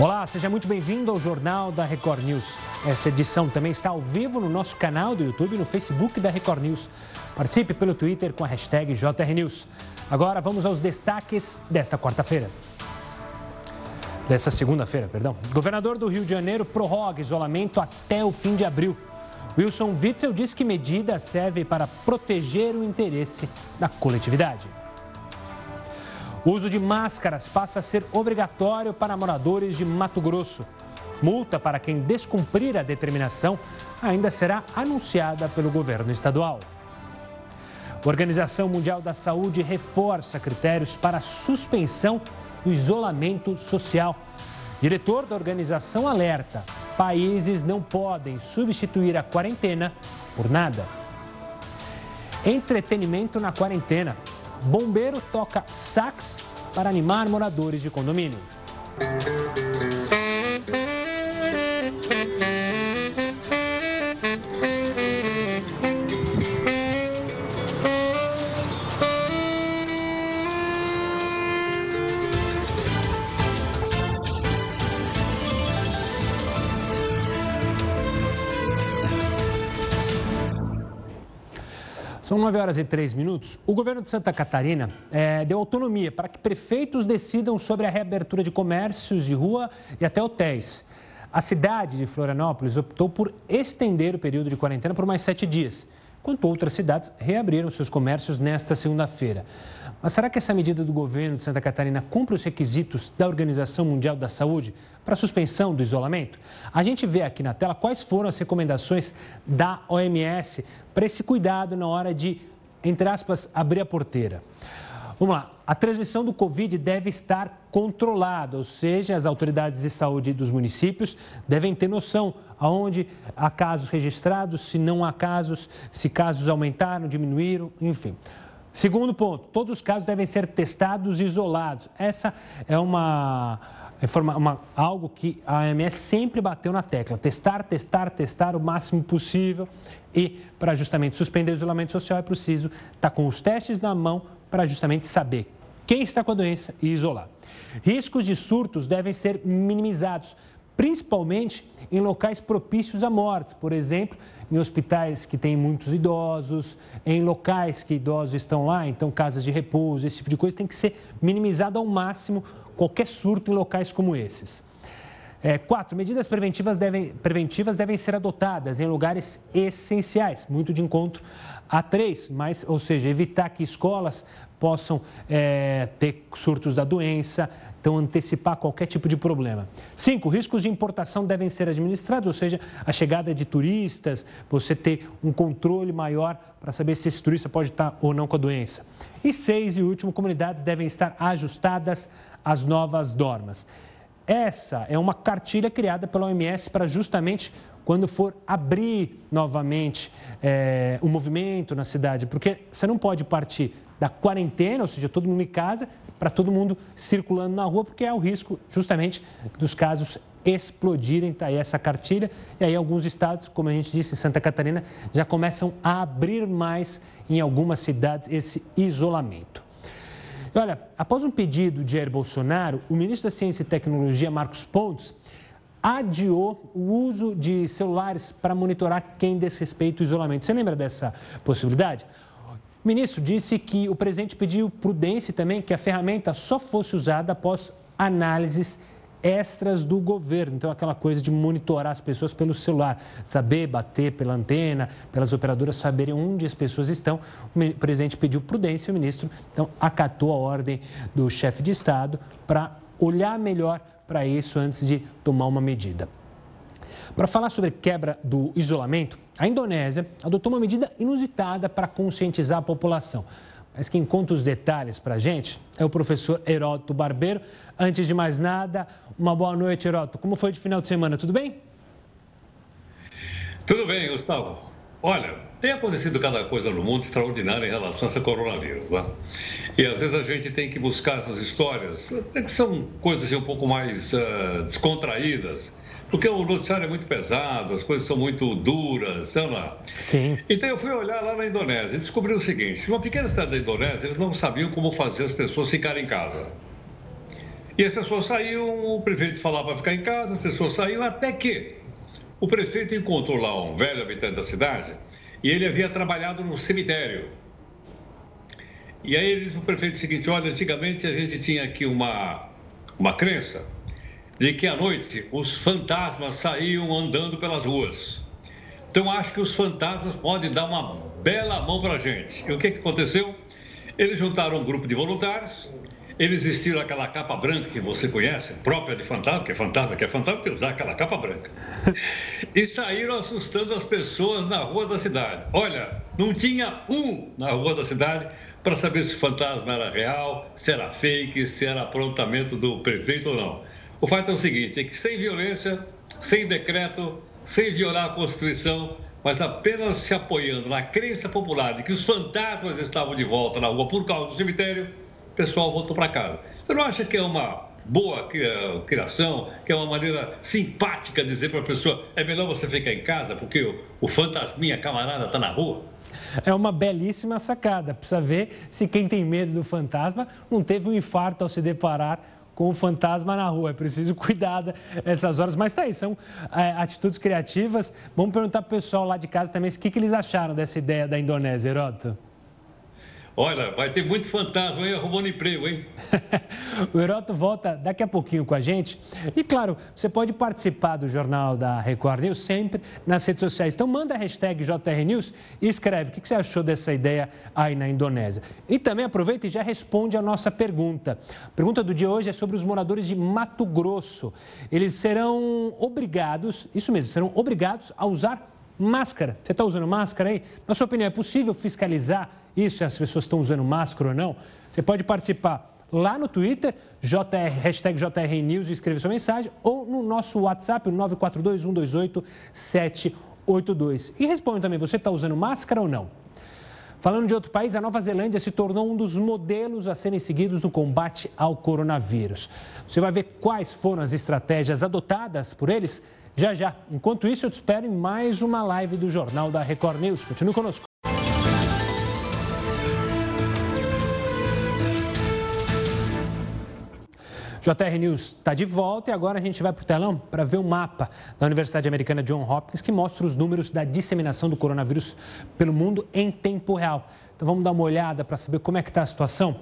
Olá, seja muito bem-vindo ao Jornal da Record News. Essa edição também está ao vivo no nosso canal do YouTube e no Facebook da Record News. Participe pelo Twitter com a hashtag JRNews. Agora vamos aos destaques desta quarta-feira. Dessa segunda-feira, perdão. Governador do Rio de Janeiro prorroga isolamento até o fim de abril. Wilson Witzel diz que medida serve para proteger o interesse da coletividade. O uso de máscaras passa a ser obrigatório para moradores de Mato Grosso. Multa para quem descumprir a determinação ainda será anunciada pelo governo estadual. A Organização Mundial da Saúde reforça critérios para suspensão do isolamento social. Diretor da organização alerta: países não podem substituir a quarentena por nada. Entretenimento na quarentena. Bombeiro toca sax para animar moradores de condomínio. São 9 horas e 3 minutos. O governo de Santa Catarina é, deu autonomia para que prefeitos decidam sobre a reabertura de comércios de rua e até hotéis. A cidade de Florianópolis optou por estender o período de quarentena por mais sete dias enquanto outras cidades reabriram seus comércios nesta segunda-feira. Mas será que essa medida do governo de Santa Catarina cumpre os requisitos da Organização Mundial da Saúde para a suspensão do isolamento? A gente vê aqui na tela quais foram as recomendações da OMS para esse cuidado na hora de, entre aspas, abrir a porteira. Vamos lá. A transmissão do Covid deve estar controlada, ou seja, as autoridades de saúde dos municípios devem ter noção aonde há casos registrados, se não há casos, se casos aumentaram, diminuíram, enfim. Segundo ponto, todos os casos devem ser testados e isolados. Essa é uma, uma, algo que a AMS sempre bateu na tecla: testar, testar, testar o máximo possível. E para justamente suspender o isolamento social é preciso estar com os testes na mão para justamente saber quem está com a doença e isolar. Riscos de surtos devem ser minimizados, principalmente em locais propícios à morte, por exemplo, em hospitais que têm muitos idosos, em locais que idosos estão lá, então casas de repouso, esse tipo de coisa tem que ser minimizado ao máximo qualquer surto em locais como esses. É, quatro, medidas preventivas devem, preventivas devem ser adotadas em lugares essenciais, muito de encontro a três, mas, ou seja, evitar que escolas possam é, ter surtos da doença, então antecipar qualquer tipo de problema. Cinco, riscos de importação devem ser administrados, ou seja, a chegada de turistas, você ter um controle maior para saber se esse turista pode estar ou não com a doença. E seis, e último, comunidades devem estar ajustadas às novas normas. Essa é uma cartilha criada pela OMS para justamente quando for abrir novamente é, o movimento na cidade, porque você não pode partir da quarentena, ou seja, todo mundo em casa, para todo mundo circulando na rua, porque é o risco justamente dos casos explodirem. Está aí essa cartilha. E aí, alguns estados, como a gente disse, Santa Catarina, já começam a abrir mais em algumas cidades esse isolamento. Olha, após um pedido de Jair Bolsonaro, o ministro da Ciência e Tecnologia, Marcos Pontes, adiou o uso de celulares para monitorar quem desrespeita o isolamento. Você lembra dessa possibilidade? O ministro disse que o presidente pediu prudência também que a ferramenta só fosse usada após análises extras do governo. Então, aquela coisa de monitorar as pessoas pelo celular, saber bater pela antena, pelas operadoras saberem onde as pessoas estão. O presidente pediu prudência, o ministro então acatou a ordem do chefe de Estado para olhar melhor para isso antes de tomar uma medida. Para falar sobre quebra do isolamento, a Indonésia adotou uma medida inusitada para conscientizar a população. Mas quem conta os detalhes para a gente é o professor Heródoto Barbeiro. Antes de mais nada, uma boa noite, Heródoto. Como foi de final de semana? Tudo bem? Tudo bem, Gustavo. Olha, tem acontecido cada coisa no mundo extraordinária em relação a esse coronavírus, né? E às vezes a gente tem que buscar essas histórias, que são coisas assim, um pouco mais uh, descontraídas, porque o noticiário é muito pesado, as coisas são muito duras, sei lá. Sim. Então eu fui olhar lá na Indonésia e descobri o seguinte: uma pequena cidade da Indonésia, eles não sabiam como fazer as pessoas ficarem em casa. E as pessoas saíam, o prefeito falava para ficar em casa, as pessoas saíam, até que o prefeito encontrou lá um velho habitante da cidade e ele havia trabalhado no cemitério. E aí ele disse para o prefeito o seguinte: olha, antigamente a gente tinha aqui uma, uma crença de que à noite os fantasmas saíam andando pelas ruas. Então acho que os fantasmas podem dar uma bela mão para a gente. E o que, que aconteceu? Eles juntaram um grupo de voluntários eles vestiram aquela capa branca que você conhece, própria de fantasma, que é fantasma, que é fantasma, tem que usar aquela capa branca. E saíram assustando as pessoas na rua da cidade. Olha, não tinha um na rua da cidade para saber se o fantasma era real, se era fake, se era aprontamento do prefeito ou não. O fato é o seguinte: é que sem violência, sem decreto, sem violar a Constituição, mas apenas se apoiando na crença popular de que os fantasmas estavam de volta na rua por causa do cemitério, pessoal voltou para casa. Você não acha que é uma boa criação, que é uma maneira simpática de dizer para a pessoa é melhor você ficar em casa porque o, fantasminha camarada está na rua? É uma belíssima sacada. Precisa ver se quem tem medo do fantasma não teve um infarto ao se deparar com o fantasma na rua. É preciso cuidar essas horas. Mas tá aí, são é, atitudes criativas. Vamos perguntar para o pessoal lá de casa também o que, que eles acharam dessa ideia da Indonésia, Heroto. Olha, vai ter muito fantasma aí arrumando emprego, hein? o Heroto volta daqui a pouquinho com a gente. E claro, você pode participar do Jornal da Record News sempre nas redes sociais. Então manda a hashtag JRNews e escreve o que você achou dessa ideia aí na Indonésia. E também aproveita e já responde a nossa pergunta. A pergunta do dia hoje é sobre os moradores de Mato Grosso. Eles serão obrigados, isso mesmo, serão obrigados a usar máscara. Você está usando máscara aí? Na sua opinião, é possível fiscalizar isso, se as pessoas estão usando máscara ou não, você pode participar lá no Twitter, JR, hashtag JRNews e escrever sua mensagem, ou no nosso WhatsApp, 942-128-782. E responde também, você está usando máscara ou não? Falando de outro país, a Nova Zelândia se tornou um dos modelos a serem seguidos no combate ao coronavírus. Você vai ver quais foram as estratégias adotadas por eles já já. Enquanto isso, eu te espero em mais uma live do Jornal da Record News. Continue conosco. JR News está de volta e agora a gente vai para o telão para ver o mapa da Universidade Americana John Hopkins que mostra os números da disseminação do coronavírus pelo mundo em tempo real. Então vamos dar uma olhada para saber como é que está a situação.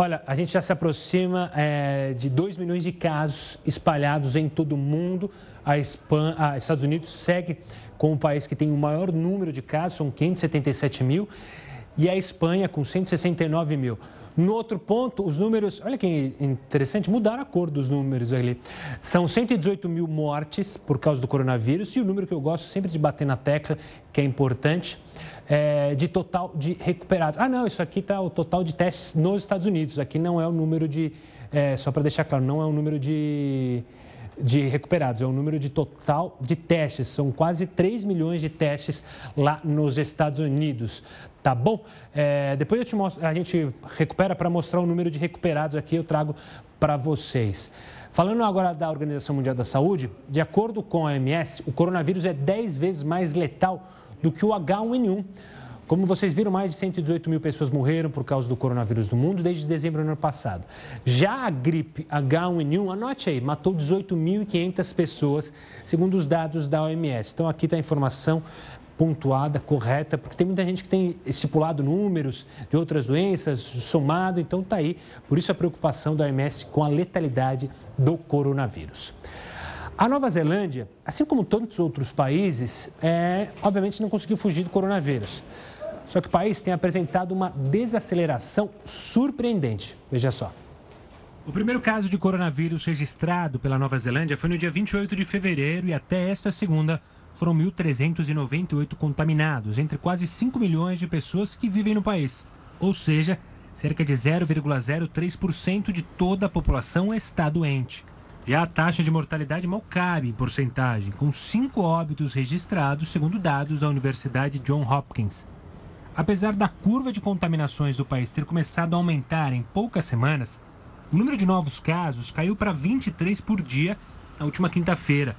Olha, a gente já se aproxima é, de 2 milhões de casos espalhados em todo o mundo. A Espanha, a Estados Unidos segue como o país que tem o maior número de casos, são 577 mil, e a Espanha com 169 mil. No outro ponto, os números, olha que interessante, mudaram a cor dos números ali. São 118 mil mortes por causa do coronavírus e o número que eu gosto sempre de bater na tecla, que é importante, é de total de recuperados. Ah, não, isso aqui está o total de testes nos Estados Unidos. Aqui não é o número de, é, só para deixar claro, não é o número de de recuperados, é o número de total de testes. São quase 3 milhões de testes lá nos Estados Unidos. Tá bom? É, depois eu te mostro, a gente recupera para mostrar o número de recuperados aqui, eu trago para vocês. Falando agora da Organização Mundial da Saúde, de acordo com a OMS, o coronavírus é 10 vezes mais letal do que o H1N1. Como vocês viram, mais de 118 mil pessoas morreram por causa do coronavírus no mundo desde dezembro do ano passado. Já a gripe H1N1, anote aí, matou 18.500 pessoas, segundo os dados da OMS. Então, aqui está a informação pontuada, correta, porque tem muita gente que tem estipulado números de outras doenças, somado, então está aí. Por isso a preocupação da OMS com a letalidade do coronavírus. A Nova Zelândia, assim como tantos outros países, é, obviamente não conseguiu fugir do coronavírus. Só que o país tem apresentado uma desaceleração surpreendente. Veja só. O primeiro caso de coronavírus registrado pela Nova Zelândia foi no dia 28 de fevereiro e até esta segunda foram 1.398 contaminados, entre quase 5 milhões de pessoas que vivem no país. Ou seja, cerca de 0,03% de toda a população está doente. Já a taxa de mortalidade mal cabe em porcentagem, com cinco óbitos registrados, segundo dados da Universidade John Hopkins. Apesar da curva de contaminações do país ter começado a aumentar em poucas semanas, o número de novos casos caiu para 23 por dia na última quinta-feira.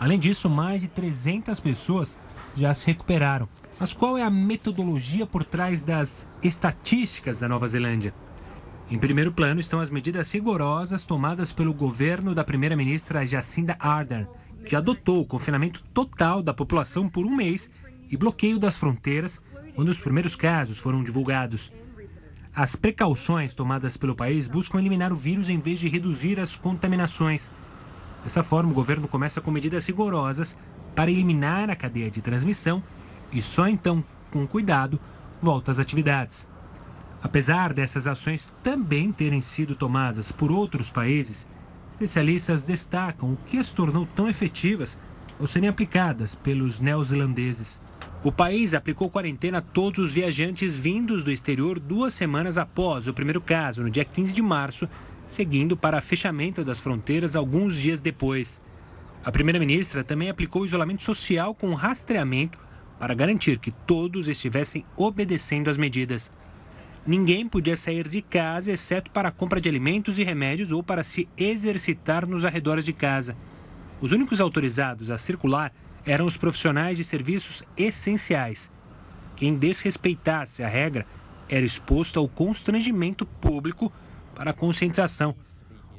Além disso, mais de 300 pessoas já se recuperaram. Mas qual é a metodologia por trás das estatísticas da Nova Zelândia? Em primeiro plano estão as medidas rigorosas tomadas pelo governo da primeira-ministra Jacinda Ardern, que adotou o confinamento total da população por um mês e bloqueio das fronteiras quando os primeiros casos foram divulgados. As precauções tomadas pelo país buscam eliminar o vírus em vez de reduzir as contaminações. Dessa forma, o governo começa com medidas rigorosas para eliminar a cadeia de transmissão e só então, com cuidado, volta às atividades. Apesar dessas ações também terem sido tomadas por outros países, especialistas destacam o que as tornou tão efetivas ao serem aplicadas pelos neozelandeses. O país aplicou quarentena a todos os viajantes vindos do exterior duas semanas após o primeiro caso, no dia 15 de março, seguindo para fechamento das fronteiras alguns dias depois. A primeira-ministra também aplicou isolamento social com rastreamento para garantir que todos estivessem obedecendo às medidas. Ninguém podia sair de casa exceto para a compra de alimentos e remédios ou para se exercitar nos arredores de casa. Os únicos autorizados a circular eram os profissionais de serviços essenciais. Quem desrespeitasse a regra era exposto ao constrangimento público para conscientização.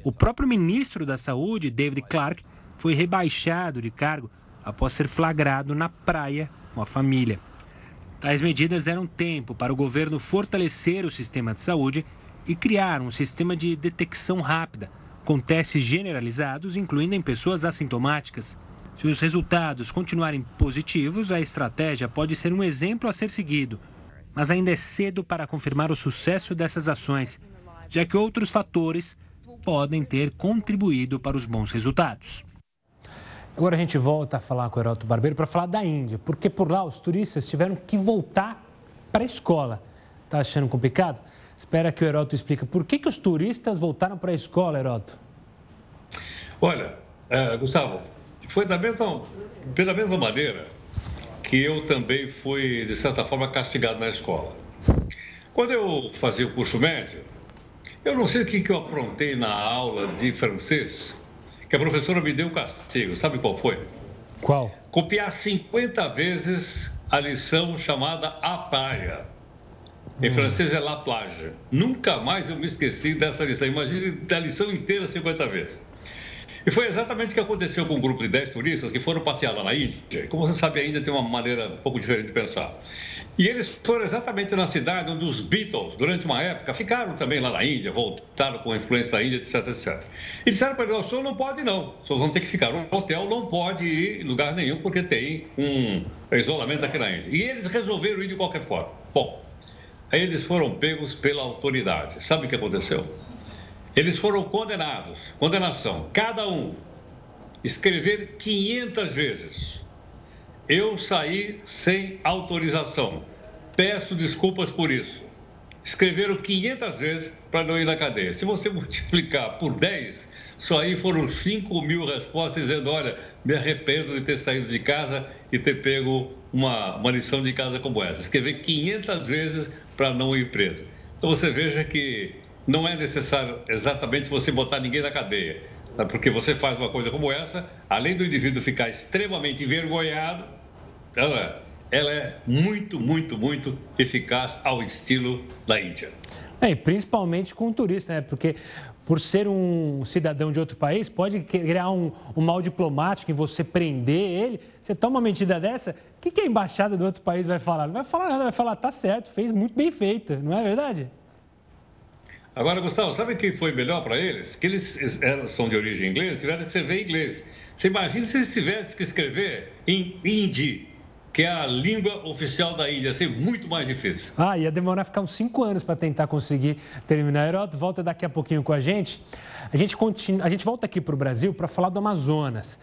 O próprio ministro da Saúde, David Clark, foi rebaixado de cargo após ser flagrado na praia com a família. Tais medidas deram tempo para o governo fortalecer o sistema de saúde e criar um sistema de detecção rápida, com testes generalizados, incluindo em pessoas assintomáticas. Se os resultados continuarem positivos, a estratégia pode ser um exemplo a ser seguido, mas ainda é cedo para confirmar o sucesso dessas ações, já que outros fatores podem ter contribuído para os bons resultados. Agora a gente volta a falar com o Heroto Barbeiro para falar da Índia, porque por lá os turistas tiveram que voltar para a escola. Está achando complicado? Espera que o Heroto explique por que, que os turistas voltaram para a escola, Heroto. Olha, é, Gustavo, foi da mesma, pela mesma maneira que eu também fui, de certa forma, castigado na escola. Quando eu fazia o curso médio, eu não sei o que, que eu aprontei na aula de francês, que a professora me deu castigo. Sabe qual foi? Qual? Copiar 50 vezes a lição chamada A Praia. Em hum. francês é La Plage. Nunca mais eu me esqueci dessa lição. Imagine a lição inteira 50 vezes. E foi exatamente o que aconteceu com um grupo de 10 turistas que foram passear lá na Índia. Como você sabe, a Índia tem uma maneira um pouco diferente de pensar. E eles foram exatamente na cidade onde os Beatles, durante uma época, ficaram também lá na Índia, voltaram com a influência da Índia, etc, etc. E disseram para eles, o senhor não pode não, o senhor vão ter que ficar no hotel, não pode ir em lugar nenhum, porque tem um isolamento aqui na Índia. E eles resolveram ir de qualquer forma. Bom, aí eles foram pegos pela autoridade. Sabe o que aconteceu? Eles foram condenados, condenação, cada um, escrever 500 vezes. Eu saí sem autorização. Peço desculpas por isso. Escreveram 500 vezes para não ir na cadeia. Se você multiplicar por 10, só aí foram 5 mil respostas dizendo: olha, me arrependo de ter saído de casa e ter pego uma, uma lição de casa como essa. Escrever 500 vezes para não ir preso. Então você veja que não é necessário exatamente você botar ninguém na cadeia. Né? Porque você faz uma coisa como essa, além do indivíduo ficar extremamente envergonhado, ela, ela é muito, muito, muito eficaz ao estilo da Índia. É, e principalmente com o turista, né? Porque por ser um cidadão de outro país, pode criar um, um mal diplomático em você prender ele. Você toma uma medida dessa, o que, que a embaixada do outro país vai falar? Não vai falar nada, vai falar, tá certo, fez muito bem feito, não é verdade? Agora, Gustavo, sabe o que foi melhor para eles? Que eles são de origem inglesa, tiveram que escrever em inglês. Você imagina se eles tivessem que escrever em hindi, que é a língua oficial da Índia, ia ser muito mais difícil. Ah, ia demorar ficar uns cinco anos para tentar conseguir terminar. Heroto, volta daqui a pouquinho com a gente. A gente, continua, a gente volta aqui para o Brasil para falar do Amazonas.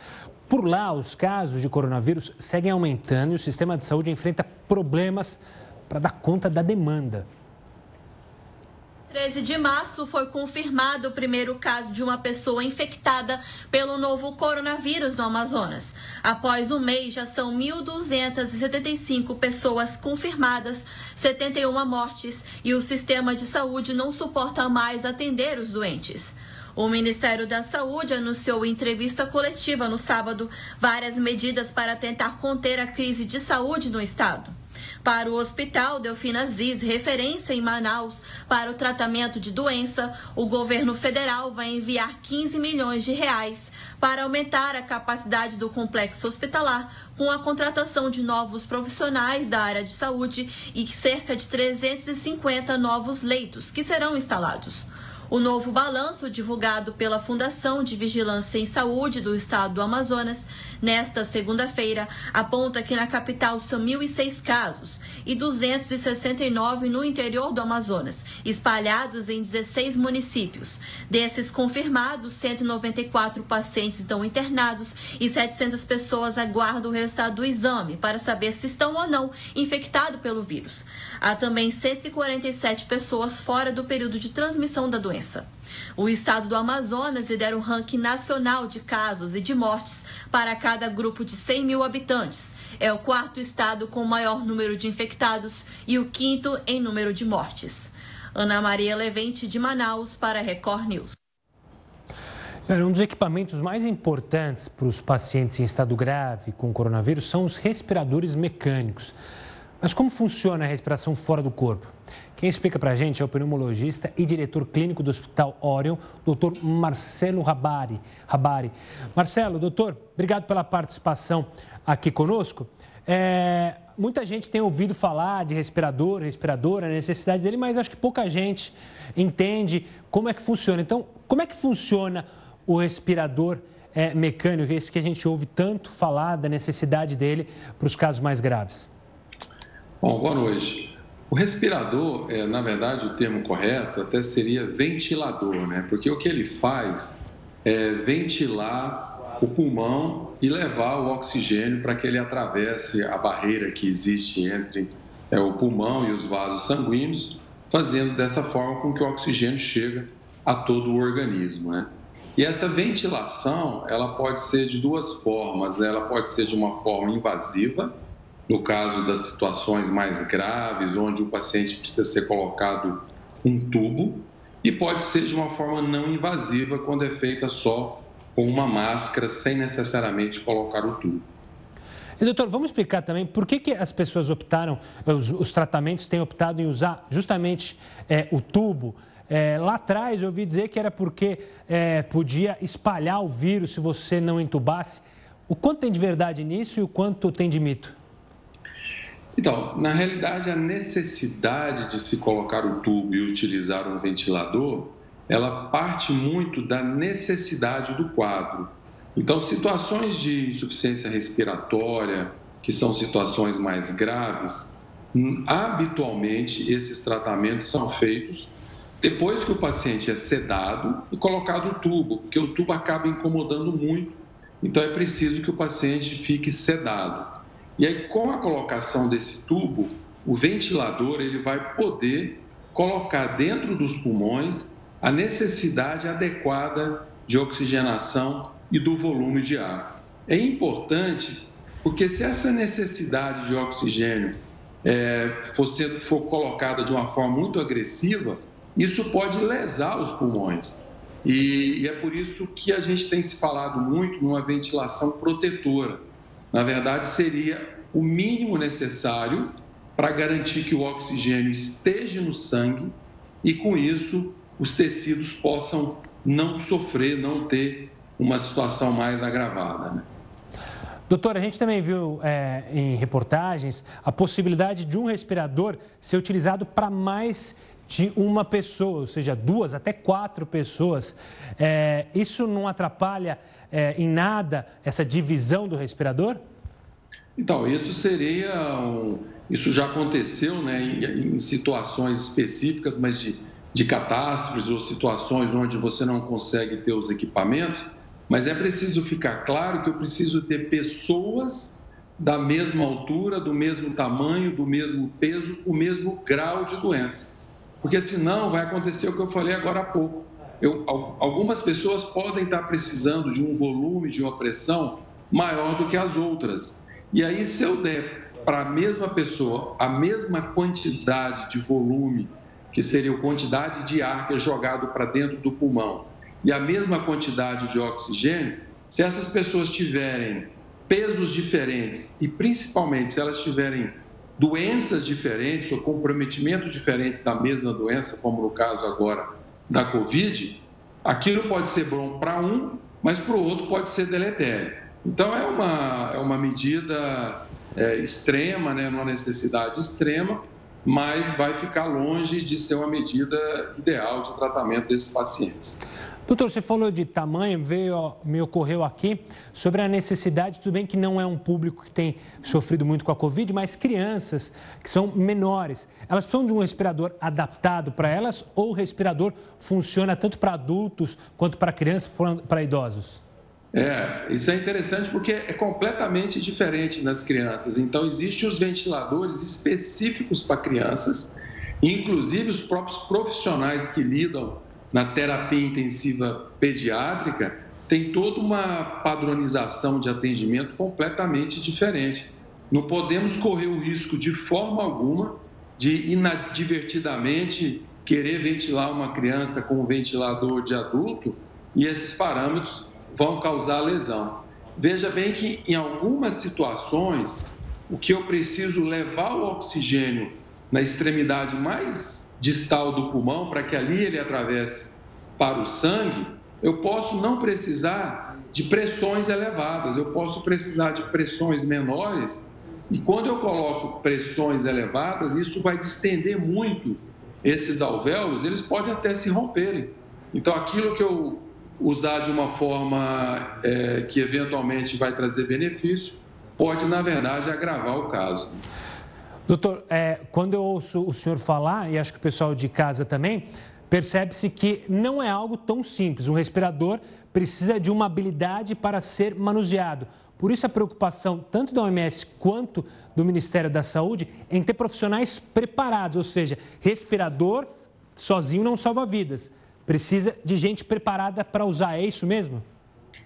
Por lá, os casos de coronavírus seguem aumentando e o sistema de saúde enfrenta problemas para dar conta da demanda. 13 de março foi confirmado o primeiro caso de uma pessoa infectada pelo novo coronavírus no Amazonas. Após um mês, já são 1.275 pessoas confirmadas, 71 mortes e o sistema de saúde não suporta mais atender os doentes. O Ministério da Saúde anunciou em entrevista coletiva no sábado várias medidas para tentar conter a crise de saúde no estado. Para o Hospital Delfina Ziz, referência em Manaus para o tratamento de doença, o governo federal vai enviar 15 milhões de reais para aumentar a capacidade do complexo hospitalar com a contratação de novos profissionais da área de saúde e cerca de 350 novos leitos que serão instalados. O novo balanço, divulgado pela Fundação de Vigilância em Saúde do Estado do Amazonas, nesta segunda-feira, aponta que na capital são 1.006 casos e 269 no interior do Amazonas, espalhados em 16 municípios. Desses confirmados, 194 pacientes estão internados e 700 pessoas aguardam o resultado do exame para saber se estão ou não infectados pelo vírus. Há também 147 pessoas fora do período de transmissão da doença. O estado do Amazonas lidera o ranking nacional de casos e de mortes para cada grupo de 100 mil habitantes é o quarto estado com maior número de infectados e o quinto em número de mortes. Ana Maria Levente, de Manaus, para Record News. Um dos equipamentos mais importantes para os pacientes em estado grave com coronavírus são os respiradores mecânicos. Mas como funciona a respiração fora do corpo? Quem explica para a gente é o pneumologista e diretor clínico do Hospital Orion, doutor Marcelo Rabari. Rabari. Marcelo, doutor, obrigado pela participação aqui conosco. É, muita gente tem ouvido falar de respirador, respirador, a necessidade dele, mas acho que pouca gente entende como é que funciona. Então, como é que funciona o respirador é, mecânico, esse que a gente ouve tanto falar da necessidade dele para os casos mais graves? Bom, boa noite. O respirador, é, na verdade, o termo correto até seria ventilador, né? Porque o que ele faz é ventilar o pulmão e levar o oxigênio para que ele atravesse a barreira que existe entre é, o pulmão e os vasos sanguíneos, fazendo dessa forma com que o oxigênio chegue a todo o organismo. Né? E essa ventilação, ela pode ser de duas formas, né? ela pode ser de uma forma invasiva, no caso das situações mais graves, onde o paciente precisa ser colocado um tubo, e pode ser de uma forma não invasiva, quando é feita só com uma máscara sem necessariamente colocar o tubo. E, doutor, vamos explicar também por que, que as pessoas optaram, os, os tratamentos têm optado em usar justamente é, o tubo. É, lá atrás eu ouvi dizer que era porque é, podia espalhar o vírus se você não entubasse. O quanto tem de verdade nisso e o quanto tem de mito? Então, na realidade, a necessidade de se colocar o tubo e utilizar um ventilador ela parte muito da necessidade do quadro. Então, situações de insuficiência respiratória, que são situações mais graves, hum, habitualmente esses tratamentos são feitos depois que o paciente é sedado e colocado o tubo, porque o tubo acaba incomodando muito, então é preciso que o paciente fique sedado. E aí, com a colocação desse tubo, o ventilador ele vai poder colocar dentro dos pulmões a necessidade adequada de oxigenação e do volume de ar. É importante porque se essa necessidade de oxigênio é, for, ser, for colocada de uma forma muito agressiva, isso pode lesar os pulmões. E, e, é por isso que a gente tem se falado muito numa ventilação protetora. Na verdade, seria o mínimo necessário para garantir que o oxigênio esteja no sangue e, com isso, os tecidos possam não sofrer, não ter uma situação mais agravada. Né? Doutor, a gente também viu é, em reportagens a possibilidade de um respirador ser utilizado para mais de uma pessoa, ou seja, duas até quatro pessoas. É, isso não atrapalha é, em nada essa divisão do respirador? Então, isso seria. Um, isso já aconteceu né, em, em situações específicas, mas de de catástrofes ou situações onde você não consegue ter os equipamentos, mas é preciso ficar claro que eu preciso ter pessoas da mesma altura, do mesmo tamanho, do mesmo peso, o mesmo grau de doença. Porque senão vai acontecer o que eu falei agora há pouco. Eu, algumas pessoas podem estar precisando de um volume, de uma pressão maior do que as outras. E aí, se eu der para a mesma pessoa a mesma quantidade de volume que seria a quantidade de ar que é jogado para dentro do pulmão, e a mesma quantidade de oxigênio, se essas pessoas tiverem pesos diferentes e principalmente se elas tiverem doenças diferentes ou comprometimento diferentes da mesma doença, como no caso agora da Covid, aquilo pode ser bom para um, mas para o outro pode ser deletério. Então é uma, é uma medida é, extrema, né, uma necessidade extrema, mas vai ficar longe de ser uma medida ideal de tratamento desses pacientes. Doutor, você falou de tamanho, veio, me ocorreu aqui sobre a necessidade, tudo bem que não é um público que tem sofrido muito com a Covid, mas crianças que são menores, elas precisam de um respirador adaptado para elas ou o respirador funciona tanto para adultos quanto para crianças, para idosos? É, isso é interessante porque é completamente diferente nas crianças. Então, existem os ventiladores específicos para crianças, inclusive os próprios profissionais que lidam na terapia intensiva pediátrica tem toda uma padronização de atendimento completamente diferente. Não podemos correr o risco de forma alguma de inadvertidamente querer ventilar uma criança com um ventilador de adulto e esses parâmetros vão causar lesão. Veja bem que em algumas situações o que eu preciso levar o oxigênio na extremidade mais distal do pulmão, para que ali ele atravesse para o sangue, eu posso não precisar de pressões elevadas, eu posso precisar de pressões menores. E quando eu coloco pressões elevadas, isso vai distender muito esses alvéolos, eles podem até se romperem. Então, aquilo que eu usar de uma forma é, que eventualmente vai trazer benefício, pode, na verdade, agravar o caso. Doutor, é, quando eu ouço o senhor falar, e acho que o pessoal de casa também, percebe-se que não é algo tão simples. Um respirador precisa de uma habilidade para ser manuseado. Por isso a preocupação tanto da OMS quanto do Ministério da Saúde em ter profissionais preparados, ou seja, respirador sozinho não salva vidas. Precisa de gente preparada para usar, é isso mesmo?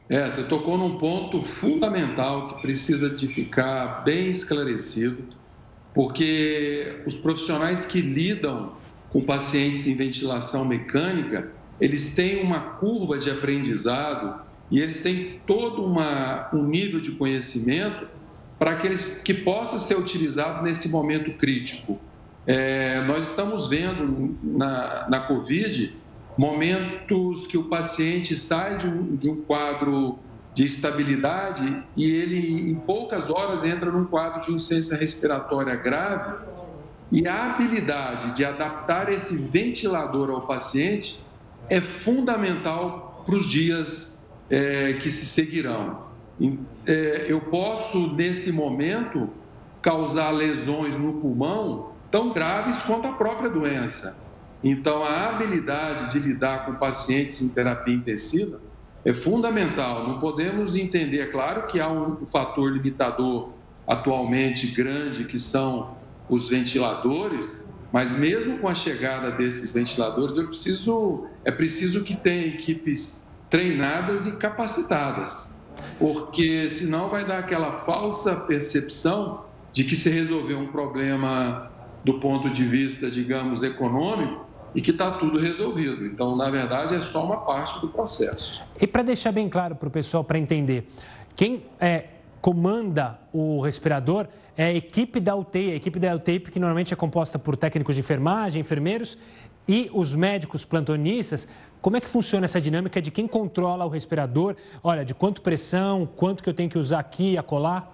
É, você tocou num ponto fundamental que precisa de ficar bem esclarecido porque os profissionais que lidam com pacientes em ventilação mecânica, eles têm uma curva de aprendizado e eles têm todo uma, um nível de conhecimento para que, eles, que possa ser utilizado nesse momento crítico. É, nós estamos vendo na, na Covid momentos que o paciente sai de um, de um quadro de estabilidade e ele, em poucas horas, entra num quadro de insuficiência respiratória grave. E a habilidade de adaptar esse ventilador ao paciente é fundamental para os dias é, que se seguirão. É, eu posso, nesse momento, causar lesões no pulmão tão graves quanto a própria doença. Então, a habilidade de lidar com pacientes em terapia intensiva é fundamental. Não podemos entender, é claro que há um fator limitador atualmente grande, que são os ventiladores, mas mesmo com a chegada desses ventiladores, eu preciso, é preciso que tenha equipes treinadas e capacitadas, porque senão vai dar aquela falsa percepção de que se resolver um problema do ponto de vista, digamos, econômico, e que está tudo resolvido. Então, na verdade, é só uma parte do processo. E para deixar bem claro para o pessoal, para entender, quem é, comanda o respirador é a equipe da UTI, a equipe da UTI que normalmente é composta por técnicos de enfermagem, enfermeiros e os médicos plantonistas. Como é que funciona essa dinâmica de quem controla o respirador? Olha, de quanto pressão, quanto que eu tenho que usar aqui e acolá?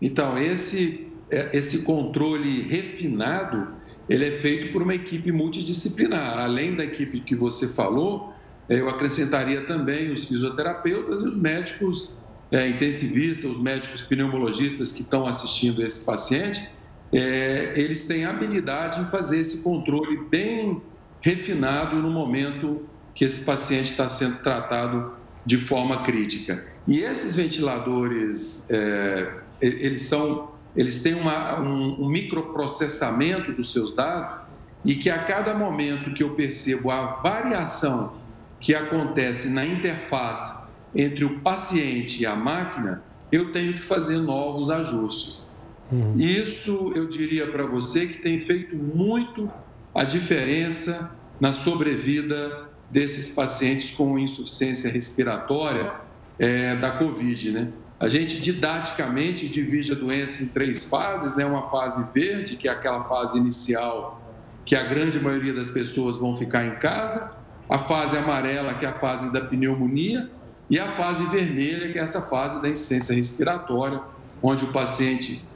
Então, esse, é, esse controle refinado ele é feito por uma equipe multidisciplinar. Além da equipe que você falou, eu acrescentaria também os fisioterapeutas e os médicos é, intensivistas, os médicos pneumologistas que estão assistindo esse paciente, é, eles têm habilidade em fazer esse controle bem refinado no momento que esse paciente está sendo tratado de forma crítica. E esses ventiladores, é, eles são eles têm uma, um, um microprocessamento dos seus dados e que a cada momento que eu percebo a variação que acontece na interface entre o paciente e a máquina, eu tenho que fazer novos ajustes. Uhum. Isso eu diria para você que tem feito muito a diferença na sobrevida desses pacientes com insuficiência respiratória é, da Covid, né? A gente didaticamente divide a doença em três fases, né? Uma fase verde, que é aquela fase inicial que a grande maioria das pessoas vão ficar em casa, a fase amarela, que é a fase da pneumonia, e a fase vermelha, que é essa fase da insuficiência respiratória, onde o paciente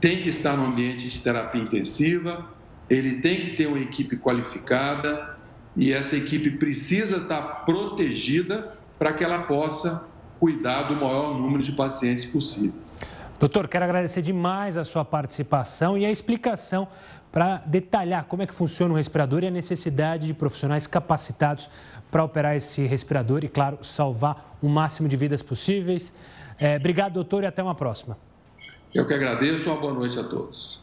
tem que estar no ambiente de terapia intensiva, ele tem que ter uma equipe qualificada e essa equipe precisa estar protegida para que ela possa cuidar do maior número de pacientes possível. Doutor, quero agradecer demais a sua participação e a explicação para detalhar como é que funciona o respirador e a necessidade de profissionais capacitados para operar esse respirador e, claro, salvar o máximo de vidas possíveis. É, obrigado, doutor, e até uma próxima. Eu que agradeço. Uma boa noite a todos.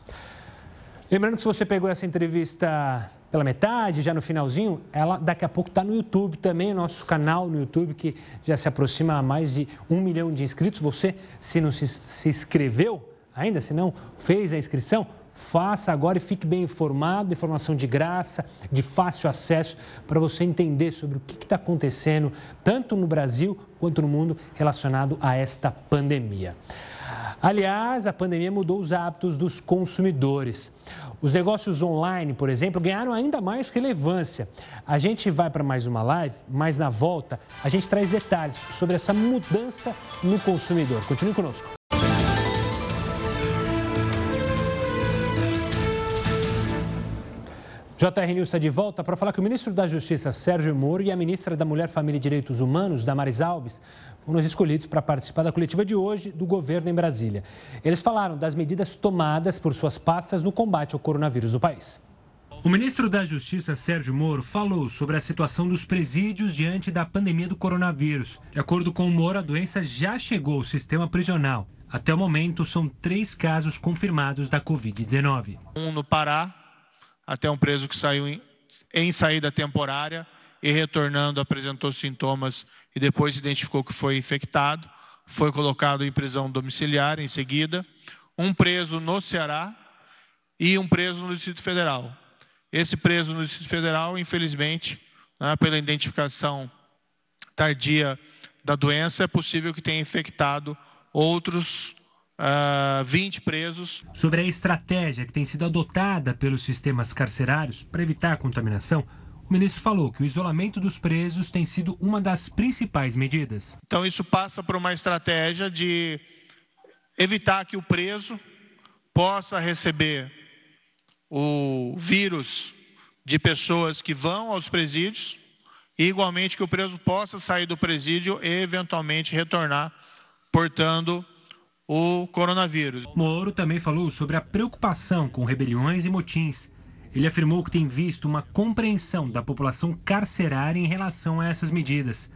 Lembrando que se você pegou essa entrevista pela metade, já no finalzinho, ela daqui a pouco está no YouTube também, nosso canal no YouTube, que já se aproxima a mais de um milhão de inscritos. Você, se não se, se inscreveu ainda, se não fez a inscrição, Faça agora e fique bem informado, informação de graça, de fácil acesso, para você entender sobre o que está acontecendo, tanto no Brasil quanto no mundo, relacionado a esta pandemia. Aliás, a pandemia mudou os hábitos dos consumidores. Os negócios online, por exemplo, ganharam ainda mais relevância. A gente vai para mais uma live, mas na volta a gente traz detalhes sobre essa mudança no consumidor. Continue conosco. JR News está de volta para falar que o ministro da Justiça, Sérgio Moro, e a ministra da Mulher, Família e Direitos Humanos, Damares Alves, foram escolhidos para participar da coletiva de hoje do governo em Brasília. Eles falaram das medidas tomadas por suas pastas no combate ao coronavírus do país. O ministro da Justiça, Sérgio Moro, falou sobre a situação dos presídios diante da pandemia do coronavírus. De acordo com o Moro, a doença já chegou ao sistema prisional. Até o momento, são três casos confirmados da Covid-19. Um no Pará, até um preso que saiu em, em saída temporária e retornando apresentou sintomas e depois identificou que foi infectado, foi colocado em prisão domiciliar em seguida, um preso no Ceará e um preso no Distrito Federal. Esse preso no Distrito Federal, infelizmente, né, pela identificação tardia da doença, é possível que tenha infectado outros uh, ah, 20 presos. Sobre a estratégia que tem sido adotada pelos sistemas carcerários para evitar a contaminação, o ministro falou que o isolamento dos presos tem sido uma das principais medidas. Então, isso passa por uma estratégia de evitar que o preso possa receber o vírus de pessoas que vão aos presídios e, igualmente, que o preso possa sair do presídio e, eventualmente, retornar portando o coronavírus. Moro também falou sobre a preocupação com rebeliões e motins. Ele afirmou que tem visto uma compreensão da população carcerária em relação a essas medidas.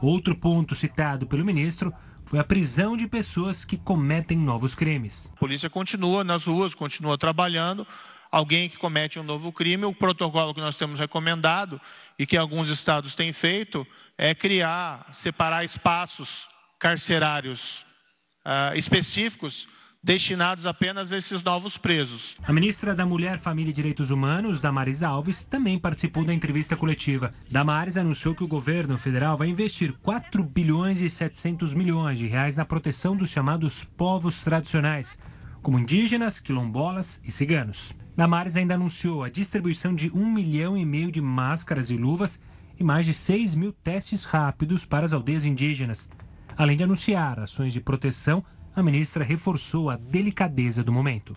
Outro ponto citado pelo ministro foi a prisão de pessoas que cometem novos crimes. A polícia continua nas ruas, continua trabalhando. Alguém que comete um novo crime, o protocolo que nós temos recomendado e que alguns estados têm feito é criar, separar espaços carcerários uh, específicos destinados apenas a esses novos presos. A ministra da Mulher, Família e Direitos Humanos, Damares Alves, também participou da entrevista coletiva. Damares anunciou que o governo federal vai investir 4 bilhões e 700 milhões de reais na proteção dos chamados povos tradicionais, como indígenas, quilombolas e ciganos. Damares ainda anunciou a distribuição de um milhão e meio de máscaras e luvas e mais de 6 mil testes rápidos para as aldeias indígenas. Além de anunciar ações de proteção, a ministra reforçou a delicadeza do momento.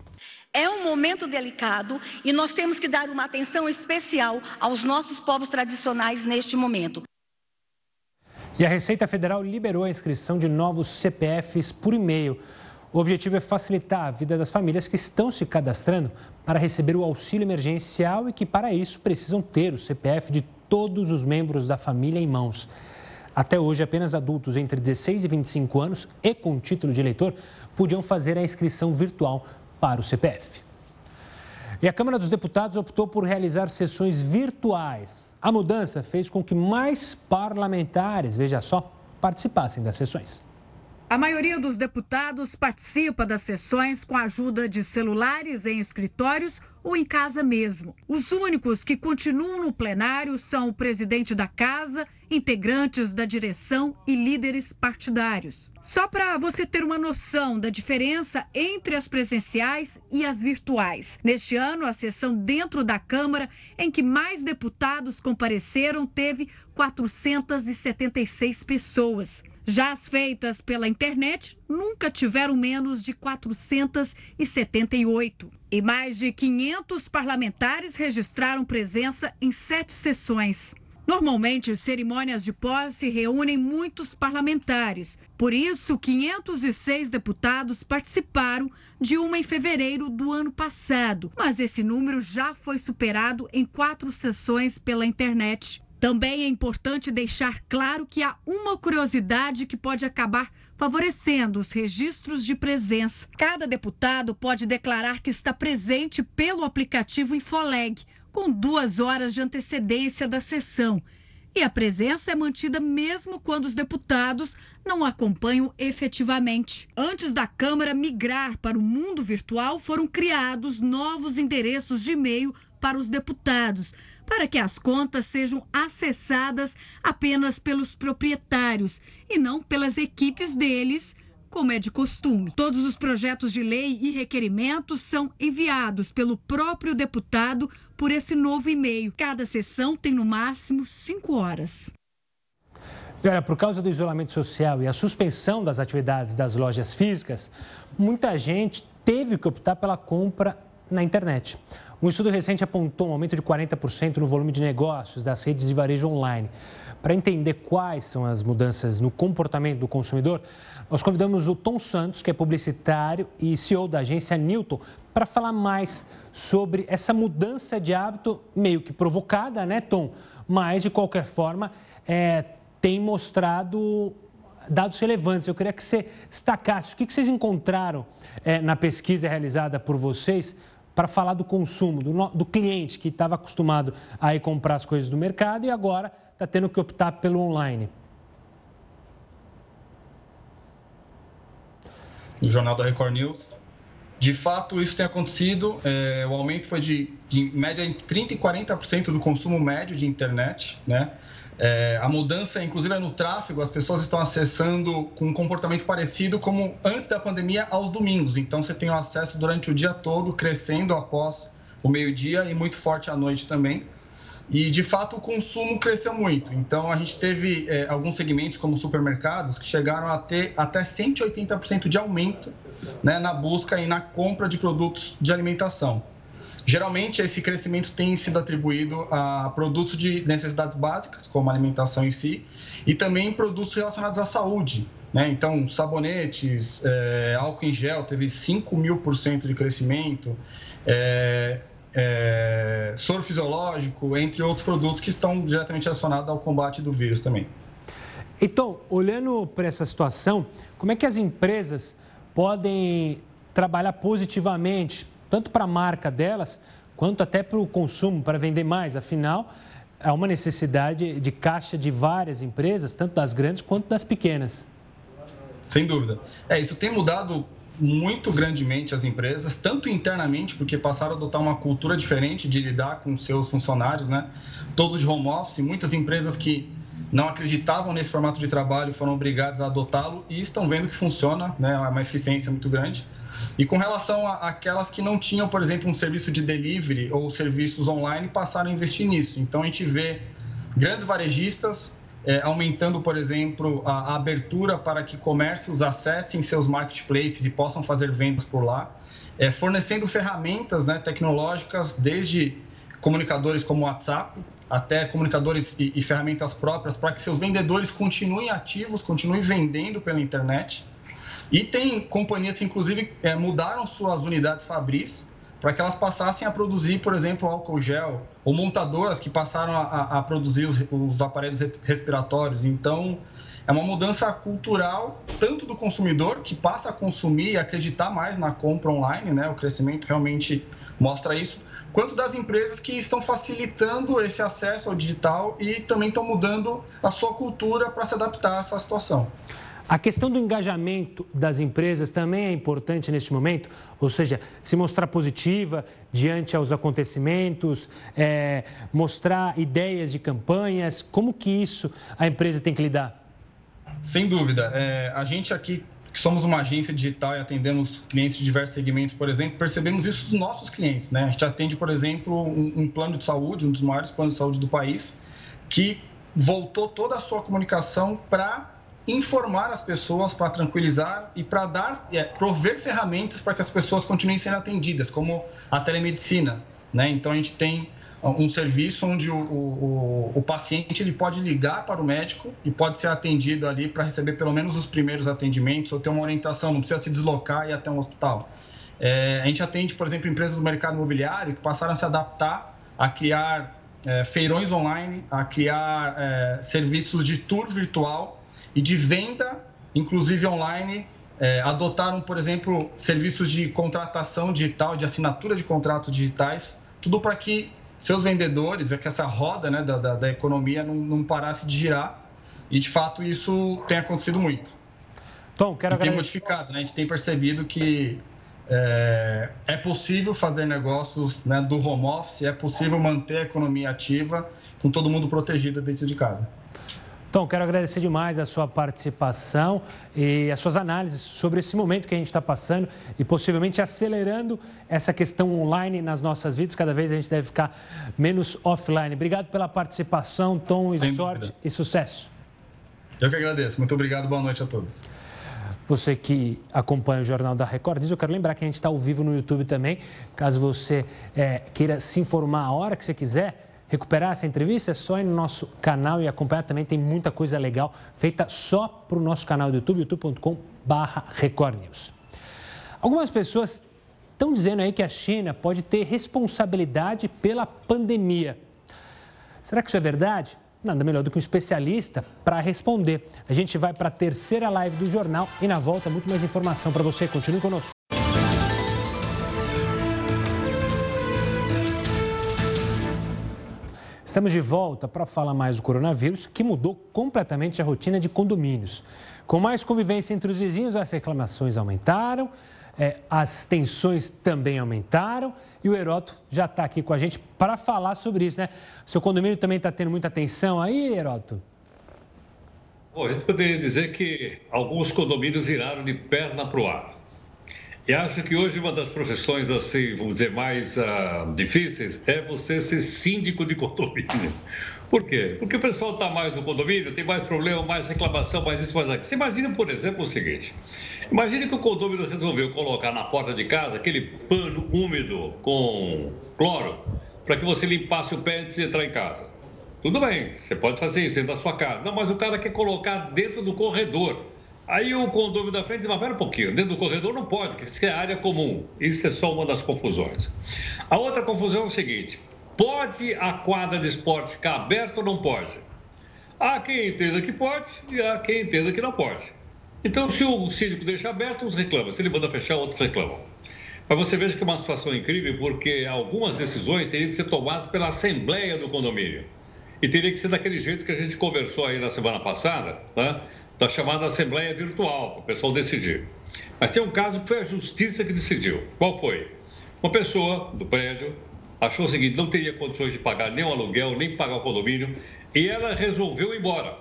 É um momento delicado e nós temos que dar uma atenção especial aos nossos povos tradicionais neste momento. E a Receita Federal liberou a inscrição de novos CPFs por e-mail. O objetivo é facilitar a vida das famílias que estão se cadastrando para receber o auxílio emergencial e que, para isso, precisam ter o CPF de todos os membros da família em mãos. Até hoje, apenas adultos entre 16 e 25 anos e com título de eleitor podiam fazer a inscrição virtual para o CPF. E a Câmara dos Deputados optou por realizar sessões virtuais. A mudança fez com que mais parlamentares, veja só, participassem das sessões. A maioria dos deputados participa das sessões com a ajuda de celulares em escritórios ou em casa mesmo. Os únicos que continuam no plenário são o presidente da casa, integrantes da direção e líderes partidários. Só para você ter uma noção da diferença entre as presenciais e as virtuais. Neste ano, a sessão dentro da Câmara, em que mais deputados compareceram, teve 476 pessoas. Já as feitas pela internet nunca tiveram menos de 478. E mais de 500 parlamentares registraram presença em sete sessões. Normalmente, cerimônias de posse reúnem muitos parlamentares. Por isso, 506 deputados participaram de uma em fevereiro do ano passado. Mas esse número já foi superado em quatro sessões pela internet. Também é importante deixar claro que há uma curiosidade que pode acabar favorecendo os registros de presença. Cada deputado pode declarar que está presente pelo aplicativo Infoleg, com duas horas de antecedência da sessão. E a presença é mantida mesmo quando os deputados não acompanham efetivamente. Antes da Câmara migrar para o mundo virtual, foram criados novos endereços de e-mail para os deputados para que as contas sejam acessadas apenas pelos proprietários e não pelas equipes deles, como é de costume. Todos os projetos de lei e requerimentos são enviados pelo próprio deputado por esse novo e-mail. Cada sessão tem no máximo cinco horas. E olha, por causa do isolamento social e a suspensão das atividades das lojas físicas, muita gente teve que optar pela compra na internet. Um estudo recente apontou um aumento de 40% no volume de negócios das redes de varejo online. Para entender quais são as mudanças no comportamento do consumidor, nós convidamos o Tom Santos, que é publicitário e CEO da agência Newton, para falar mais sobre essa mudança de hábito meio que provocada, né, Tom? Mas, de qualquer forma, é, tem mostrado dados relevantes. Eu queria que você destacasse o que vocês encontraram é, na pesquisa realizada por vocês para falar do consumo, do, do cliente que estava acostumado a ir comprar as coisas do mercado e agora está tendo que optar pelo online. O Jornal da Record News. De fato, isso tem acontecido. É, o aumento foi de, de média entre 30% e 40% do consumo médio de internet. Né? É, a mudança, inclusive, é no tráfego, as pessoas estão acessando com um comportamento parecido como antes da pandemia aos domingos. Então, você tem o acesso durante o dia todo, crescendo após o meio-dia e muito forte à noite também. E, de fato, o consumo cresceu muito. Então, a gente teve é, alguns segmentos, como supermercados, que chegaram a ter até 180% de aumento né, na busca e na compra de produtos de alimentação. Geralmente, esse crescimento tem sido atribuído a produtos de necessidades básicas, como alimentação em si, e também produtos relacionados à saúde. Né? Então, sabonetes, é, álcool em gel teve 5 mil por cento de crescimento, é, é, soro fisiológico, entre outros produtos que estão diretamente relacionados ao combate do vírus também. Então, olhando para essa situação, como é que as empresas podem trabalhar positivamente tanto para a marca delas, quanto até para o consumo, para vender mais. Afinal, há uma necessidade de caixa de várias empresas, tanto das grandes quanto das pequenas. Sem dúvida. É, isso tem mudado muito grandemente as empresas, tanto internamente, porque passaram a adotar uma cultura diferente de lidar com seus funcionários, né? Todos de home office, muitas empresas que não acreditavam nesse formato de trabalho foram obrigadas a adotá-lo e estão vendo que funciona, né? É uma eficiência muito grande. E com relação àquelas que não tinham, por exemplo, um serviço de delivery ou serviços online, passaram a investir nisso. Então a gente vê grandes varejistas é, aumentando, por exemplo, a, a, abertura para que comércios acessem seus marketplaces e possam fazer vendas por lá, é, fornecendo ferramentas né, tecnológicas, desde comunicadores como o WhatsApp, até comunicadores e, e ferramentas próprias, para que seus vendedores continuem ativos, continuem vendendo pela internet. E tem companhias que, inclusive, é, mudaram suas unidades fabris para que elas passassem a produzir, por exemplo, álcool gel, ou montadoras que passaram a, a produzir os, os, aparelhos respiratórios. Então, é uma mudança cultural, tanto do consumidor, que passa a consumir e acreditar mais na compra online, né? o crescimento realmente mostra isso, quanto das empresas que estão facilitando esse acesso ao digital e também estão mudando a sua cultura para se adaptar a essa situação. A questão do engajamento das empresas também é importante neste momento, ou seja, se mostrar positiva diante aos acontecimentos, é, mostrar ideias de campanhas, como que isso a empresa tem que lidar? Sem dúvida. É, a gente aqui que somos uma agência digital e atendemos clientes de diversos segmentos, por exemplo, percebemos isso dos nossos clientes. Né? A gente atende, por exemplo, um, um plano de saúde, um dos maiores planos de saúde do país, que voltou toda a sua comunicação para informar as pessoas, para tranquilizar e para dar, é, prover ferramentas para que as pessoas continuem sendo atendidas, como a telemedicina. Né? Então, a gente tem um serviço onde o, o, o, paciente ele pode ligar para o médico e pode ser atendido ali para receber pelo menos os primeiros atendimentos ou ter uma orientação, não precisa se deslocar e ir até um hospital. É, a gente atende, por exemplo, empresas do mercado imobiliário que passaram a se adaptar a criar é, feirões online, a criar é, serviços de tour virtual e de venda, inclusive online. É, adotaram, por exemplo, serviços de contratação digital, de assinatura de contratos digitais, tudo para que seus vendedores, é que essa roda né, da, da, da economia não, não, parasse de girar. E, de fato, isso tem acontecido muito. Tom, quero e tem modificado, né? A gente tem percebido que é, é possível fazer negócios né, do home office, é possível manter a economia ativa com todo mundo protegido dentro de casa. Tom, quero agradecer demais a sua participação e as suas análises sobre esse momento que a gente está passando e possivelmente acelerando essa questão online nas nossas vidas. Cada vez a gente deve ficar menos offline. Obrigado pela participação, Tom, e sorte dúvida. e sucesso. Eu que agradeço. Muito obrigado. Boa noite a todos. Você que acompanha o Jornal da Record News, eu quero lembrar que a gente está ao vivo no YouTube também. Caso você é, queira se informar a hora que você quiser, recuperar essa entrevista, é só ir no nosso canal e acompanhar também. Tem muita coisa legal feita só para o nosso canal do YouTube, News. Algumas pessoas estão dizendo aí que a China pode ter responsabilidade pela pandemia. Será que isso é verdade? Nada melhor do que um especialista para responder. A gente vai para a terceira live do jornal e na volta muito mais informação para você. Continue conosco. Estamos de volta para falar mais do coronavírus, que mudou completamente a rotina de condomínios. Com mais convivência entre os vizinhos, as reclamações aumentaram, é, as tensões também aumentaram e o Heroto já está aqui com a gente para falar sobre isso, né? Seu condomínio também está tendo muita tensão aí, Heroto? Bom, a gente poderia dizer que alguns condomínios viraram de perna para o ar. E acho que hoje uma das profissões, assim, vamos dizer, mais uh, difíceis é você ser síndico de condomínio. Por quê? Porque o pessoal está mais no condomínio, tem mais problema, mais reclamação, mais isso, mais aquilo. Você imagina, por exemplo, o seguinte: imagine que o condomínio resolveu colocar na porta de casa aquele pano úmido com cloro para que você limpasse o pé antes de entrar em casa. Tudo bem, você pode fazer isso dentro da sua casa. Não, mas o cara quer colocar dentro do corredor Aí o condomínio da frente diz, mas pera um pouquinho, dentro do corredor não pode, porque isso é área comum. Isso é só uma das confusões. A outra confusão é o seguinte, pode a quadra de esporte ficar aberta ou não pode? Há quem entenda que pode e há quem entenda que não pode. Então, se o síndico deixa aberto, uns reclamam. Se ele manda fechar, outros reclamam. Mas você veja que é uma situação incrível, porque algumas decisões teriam que ser tomadas pela Assembleia do condomínio. E teria que ser daquele jeito que a gente conversou aí na semana passada, né? Da chamada Assembleia Virtual, para o pessoal decidir. Mas tem um caso que foi a Justiça que decidiu. Qual foi? Uma pessoa do prédio achou o seguinte: não teria condições de pagar nem o aluguel, nem pagar o condomínio, e ela resolveu ir embora.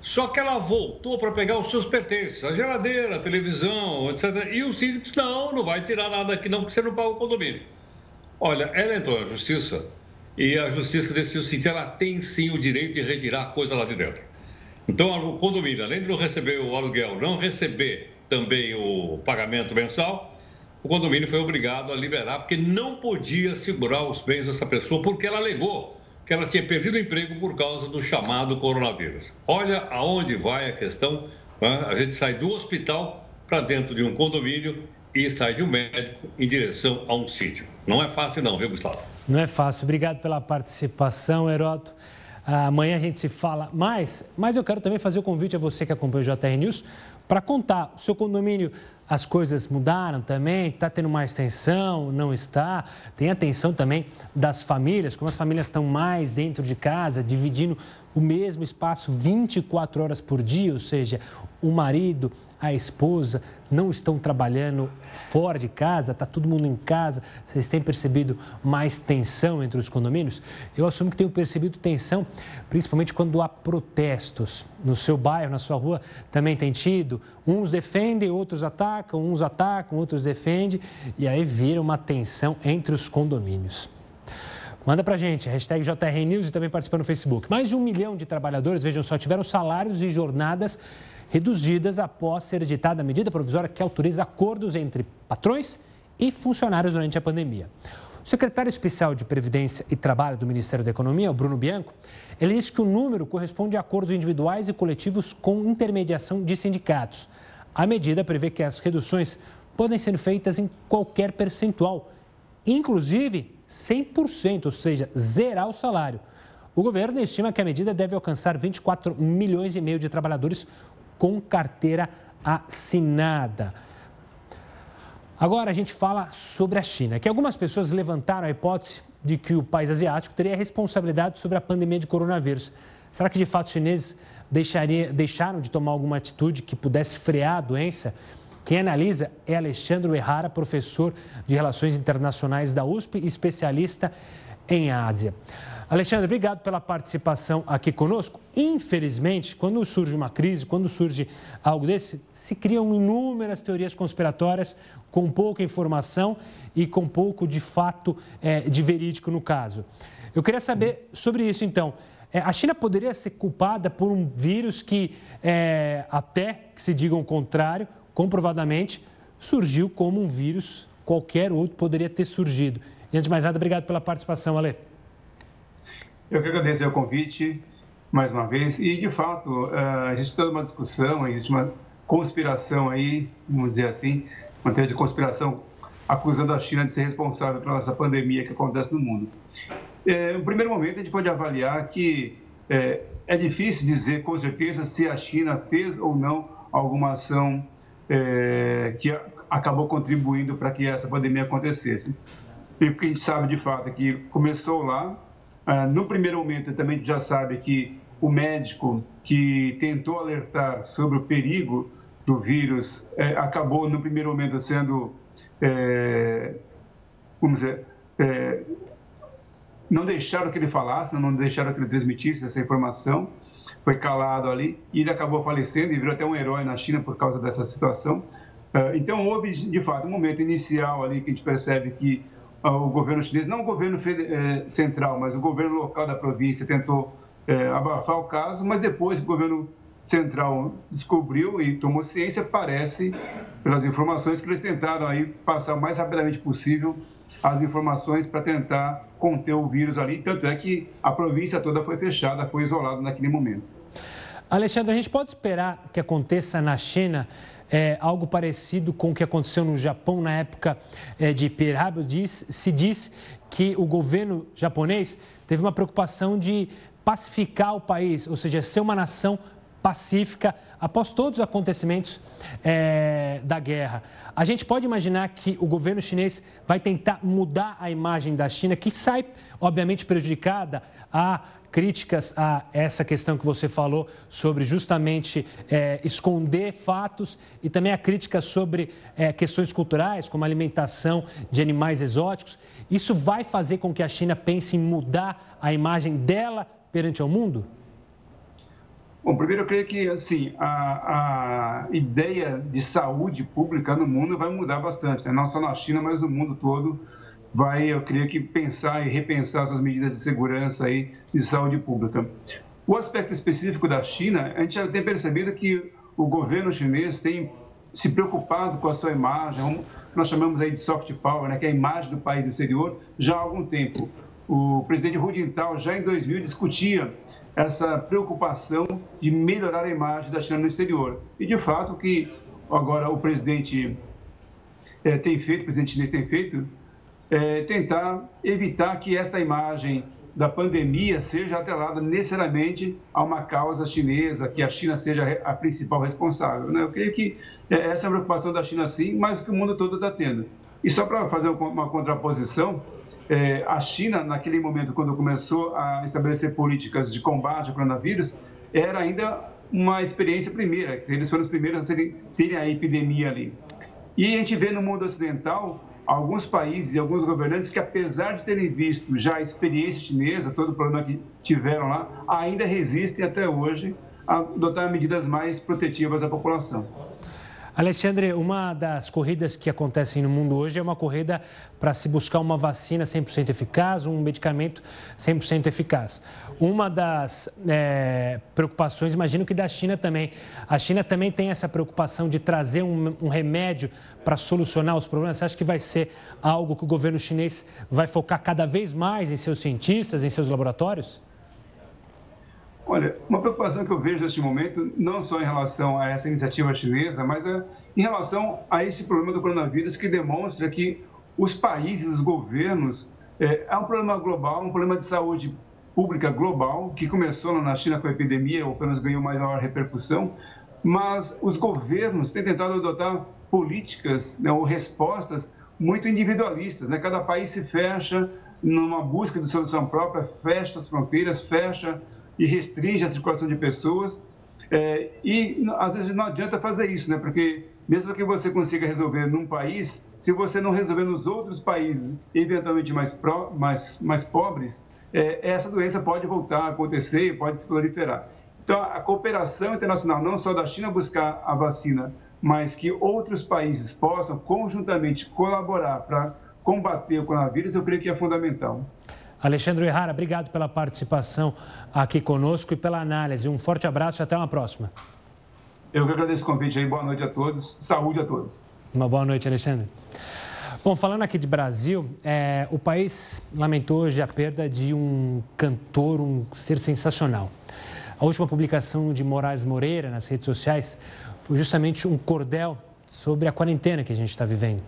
Só que ela voltou para pegar os seus pertences, a geladeira, a televisão, etc. E o síndico disse: não, não vai tirar nada aqui, não, porque você não paga o condomínio. Olha, ela entrou na justiça e a justiça decidiu se ela tem sim o direito de retirar a coisa lá de dentro. Então, o condomínio, além de não receber o aluguel, não receber também o pagamento mensal, o condomínio foi obrigado a liberar, porque não podia segurar os bens dessa pessoa, porque ela alegou que ela tinha perdido o emprego por causa do chamado coronavírus. Olha aonde vai a questão. Né? A gente sai do hospital para dentro de um condomínio e sai de um médico em direção a um sítio. Não é fácil, não, viu, Gustavo? Não é fácil. Obrigado pela participação, Heroto. Amanhã a gente se fala mais, mas eu quero também fazer o convite a você que acompanha o JR News para contar. O seu condomínio, as coisas mudaram também? Está tendo mais tensão? Não está? Tem atenção também das famílias, como as famílias estão mais dentro de casa, dividindo o mesmo espaço 24 horas por dia, ou seja, o marido, a esposa não estão trabalhando fora de casa, está todo mundo em casa, vocês têm percebido mais tensão entre os condomínios? Eu assumo que tenho percebido tensão, principalmente quando há protestos. No seu bairro, na sua rua, também tem tido. Uns defendem, outros atacam, uns atacam, outros defendem, e aí vira uma tensão entre os condomínios. Manda pra gente, hashtag JR News e também participa no Facebook. Mais de um milhão de trabalhadores, vejam só, tiveram salários e jornadas reduzidas após ser editada a medida provisória que autoriza acordos entre patrões e funcionários durante a pandemia. O secretário especial de Previdência e Trabalho do Ministério da Economia, o Bruno Bianco, ele disse que o número corresponde a acordos individuais e coletivos com intermediação de sindicatos. A medida prevê que as reduções podem ser feitas em qualquer percentual, inclusive 100%, ou seja, zerar o salário. O governo estima que a medida deve alcançar 24 milhões e meio de trabalhadores com carteira assinada. Agora a gente fala sobre a China, que algumas pessoas levantaram a hipótese de que o país asiático teria responsabilidade sobre a pandemia de coronavírus. Será que de fato os chineses deixaria, deixaram de tomar alguma atitude que pudesse frear a doença? Quem analisa é Alexandre Errara, professor de Relações Internacionais da USP especialista em Ásia. Alexandre, obrigado pela participação aqui conosco. Infelizmente, quando surge uma crise, quando surge algo desse, se criam inúmeras teorias conspiratórias com pouca informação e com pouco de fato é, de verídico no caso. Eu queria saber sobre isso, então. É, a China poderia ser culpada por um vírus que, é, até que se diga o contrário, comprovadamente, surgiu como um vírus qualquer outro poderia ter surgido. E antes de mais nada, obrigado pela participação, Ale. Eu que agradeço o convite mais uma vez. E, de fato, eh, existe toda uma discussão, existe uma conspiração aí, vamos dizer assim, uma teoria de conspiração acusando a China de ser responsável pela essa pandemia que acontece no mundo. É, no primeiro momento, a gente pode avaliar que é, é, difícil dizer com certeza se a China fez ou não alguma ação é, que acabou contribuindo para que essa pandemia acontecesse. E o que a gente sabe de fato é que começou lá, ah, no primeiro momento, também a gente já sabe que o médico que tentou alertar sobre o perigo do vírus é, acabou, no primeiro momento, sendo, é, vamos dizer, é, não deixaram que ele falasse, não deixaram que ele transmitisse essa informação, foi calado ali e ele acabou falecendo e virou até um herói na China por causa dessa situação. Ah, então, houve, de fato, um momento inicial ali que a gente percebe que o governo chinês, não o governo eh, central, mas o governo local da província tentou é, abafar o caso, mas depois o governo central descobriu e tomou ciência, parece, pelas informações, que eles tentaram aí passar o mais rapidamente possível as informações para tentar conter o vírus ali. Tanto é que a província toda foi fechada, foi isolada naquele momento. Alexandre, a gente pode esperar que aconteça na China é, algo parecido com o que aconteceu no Japão na época é, de Pearl Harbor. Diz, se diz que o governo japonês teve uma preocupação de pacificar o país, ou seja, ser uma nação pacífica após todos os acontecimentos é, da guerra. A gente pode imaginar que o governo chinês vai tentar mudar a imagem da China, que sai, obviamente, prejudicada a críticas a essa questão que você falou sobre justamente é, esconder fatos e também a crítica sobre é, questões culturais, como alimentação de animais exóticos. Isso vai fazer com que a China pense em mudar a imagem dela perante o mundo? Bom, primeiro eu creio que assim a, a ideia de saúde pública no mundo vai mudar bastante, né? não só na China, mas no mundo todo vai, eu creio que pensar e repensar suas medidas de segurança aí de saúde pública. O aspecto específico da China, a gente já tem percebido que o governo chinês tem se preocupado com a sua imagem, nós chamamos aí de soft power, né, que é a imagem do país do exterior, já há algum tempo. O presidente Hu Jintao já em 2000 discutia essa preocupação de melhorar a imagem da China no exterior. E de fato o que agora o presidente é, tem feito, o presidente chinês tem feito, é, tentar evitar que esta imagem da pandemia seja atrelada necessariamente a uma causa chinesa, que a China seja a principal responsável. Né? Eu creio que é, essa é a preocupação da China sim, mas que o mundo todo está tendo. E só para fazer uma contraposição, é, a China, naquele momento, quando começou a estabelecer políticas de combate ao coronavírus, era ainda uma experiência primeira, eles foram os primeiros a terem a epidemia ali. E a gente vê no mundo ocidental alguns países e alguns governantes que, apesar de terem visto já a experiência chinesa, todo o problema que tiveram lá, ainda resistem até hoje a adotar medidas mais protetivas da população. Alexandre, uma das corridas que acontecem no mundo hoje é uma corrida para se buscar uma vacina 100% eficaz, um medicamento 100% eficaz. Uma das é, preocupações, imagino que da China também. A China também tem essa preocupação de trazer um, um remédio para solucionar os problemas. Você acha que vai ser algo que o governo chinês vai focar cada vez mais em seus cientistas, em seus laboratórios? Olha, uma preocupação que eu vejo neste momento, não só em relação a essa iniciativa chinesa, mas é em relação a esse problema do coronavírus, que demonstra que os países, os governos, é, é um problema global, um problema de saúde pública global, que começou na China com a epidemia, ou pelo menos ganhou maior repercussão, mas os governos têm tentado adotar políticas né, ou respostas muito individualistas. Né? Cada país se fecha numa busca de solução própria, fecha as fronteiras, fecha e restringe a circulação de pessoas. É, e às vezes não adianta fazer isso, né? Porque mesmo que você consiga resolver num país, se você não resolver nos outros países, eventualmente mais, pro, mais, mais pobres, é, essa doença pode voltar a acontecer e pode se proliferar. Então, a cooperação internacional, não só da China buscar a vacina, mas que outros países possam conjuntamente colaborar para combater o coronavírus, eu creio que é fundamental. Alexandre Errara, obrigado pela participação aqui conosco e pela análise. Um forte abraço e até uma próxima. Eu que agradeço o convite aí. Boa noite a todos. Saúde a todos. Uma boa noite, Alexandre. Bom, falando aqui de Brasil, é, o país lamentou hoje a perda de um cantor, um ser sensacional. A última publicação de Moraes Moreira nas redes sociais foi justamente um cordel sobre a quarentena que a gente está vivendo.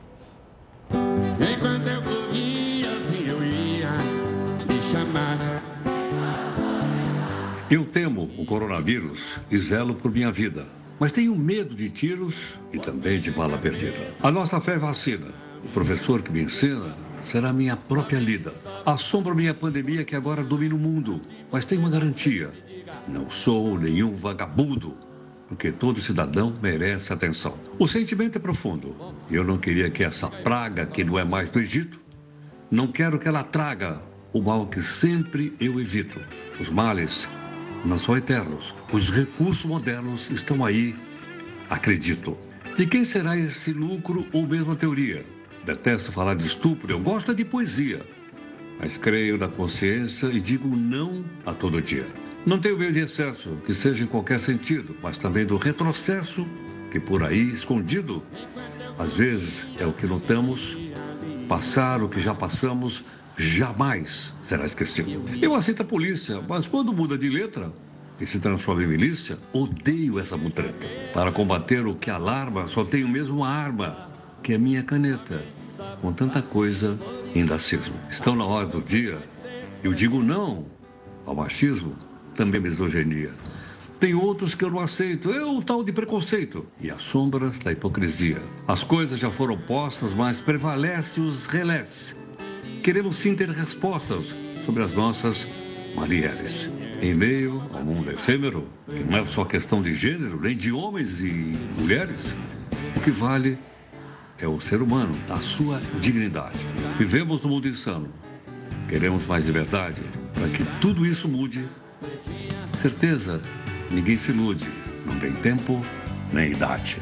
Eu temo o coronavírus e zelo por minha vida, mas tenho medo de tiros e também de bala perdida. A nossa fé vacina. O professor que me ensina será minha própria lida. Assombro minha pandemia que agora domina o mundo, mas tenho uma garantia: não sou nenhum vagabundo porque todo cidadão merece atenção. O sentimento é profundo. Eu não queria que essa praga, que não é mais do Egito, não quero que ela traga o mal que sempre eu evito. Os males não são eternos. Os recursos modernos estão aí, acredito. De quem será esse lucro ou mesmo a teoria? Detesto falar de estupro, eu gosto de poesia. Mas creio na consciência e digo não a todo dia. Não tenho medo de excesso, que seja em qualquer sentido, mas também do retrocesso, que por aí, escondido, às vezes é o que notamos. Passar o que já passamos jamais será esquecido. Eu aceito a polícia, mas quando muda de letra e se transforma em milícia, odeio essa mutreta. Para combater o que alarma, só tenho mesmo uma arma, que é minha caneta, com tanta coisa indacismo. Estão na hora do dia. Eu digo não ao machismo, também misoginia. Tem outros que eu não aceito, é o tal de preconceito e as sombras da hipocrisia. As coisas já foram postas, mas prevalece os relés Queremos sim ter respostas sobre as nossas Marielles. Em meio ao mundo efêmero, que não é só questão de gênero, nem de homens e mulheres, o que vale é o ser humano, a sua dignidade. Vivemos no mundo insano. Queremos mais liberdade para que tudo isso mude. Certeza, ninguém se ilude. Não tem tempo nem idade.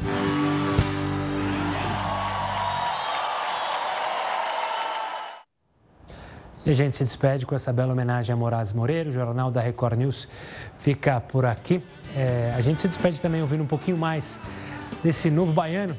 E a gente se despede com essa bela homenagem a Moraes Moreira. O Jornal da Record News fica por aqui. É, a gente se despede também ouvindo um pouquinho mais desse novo baiano.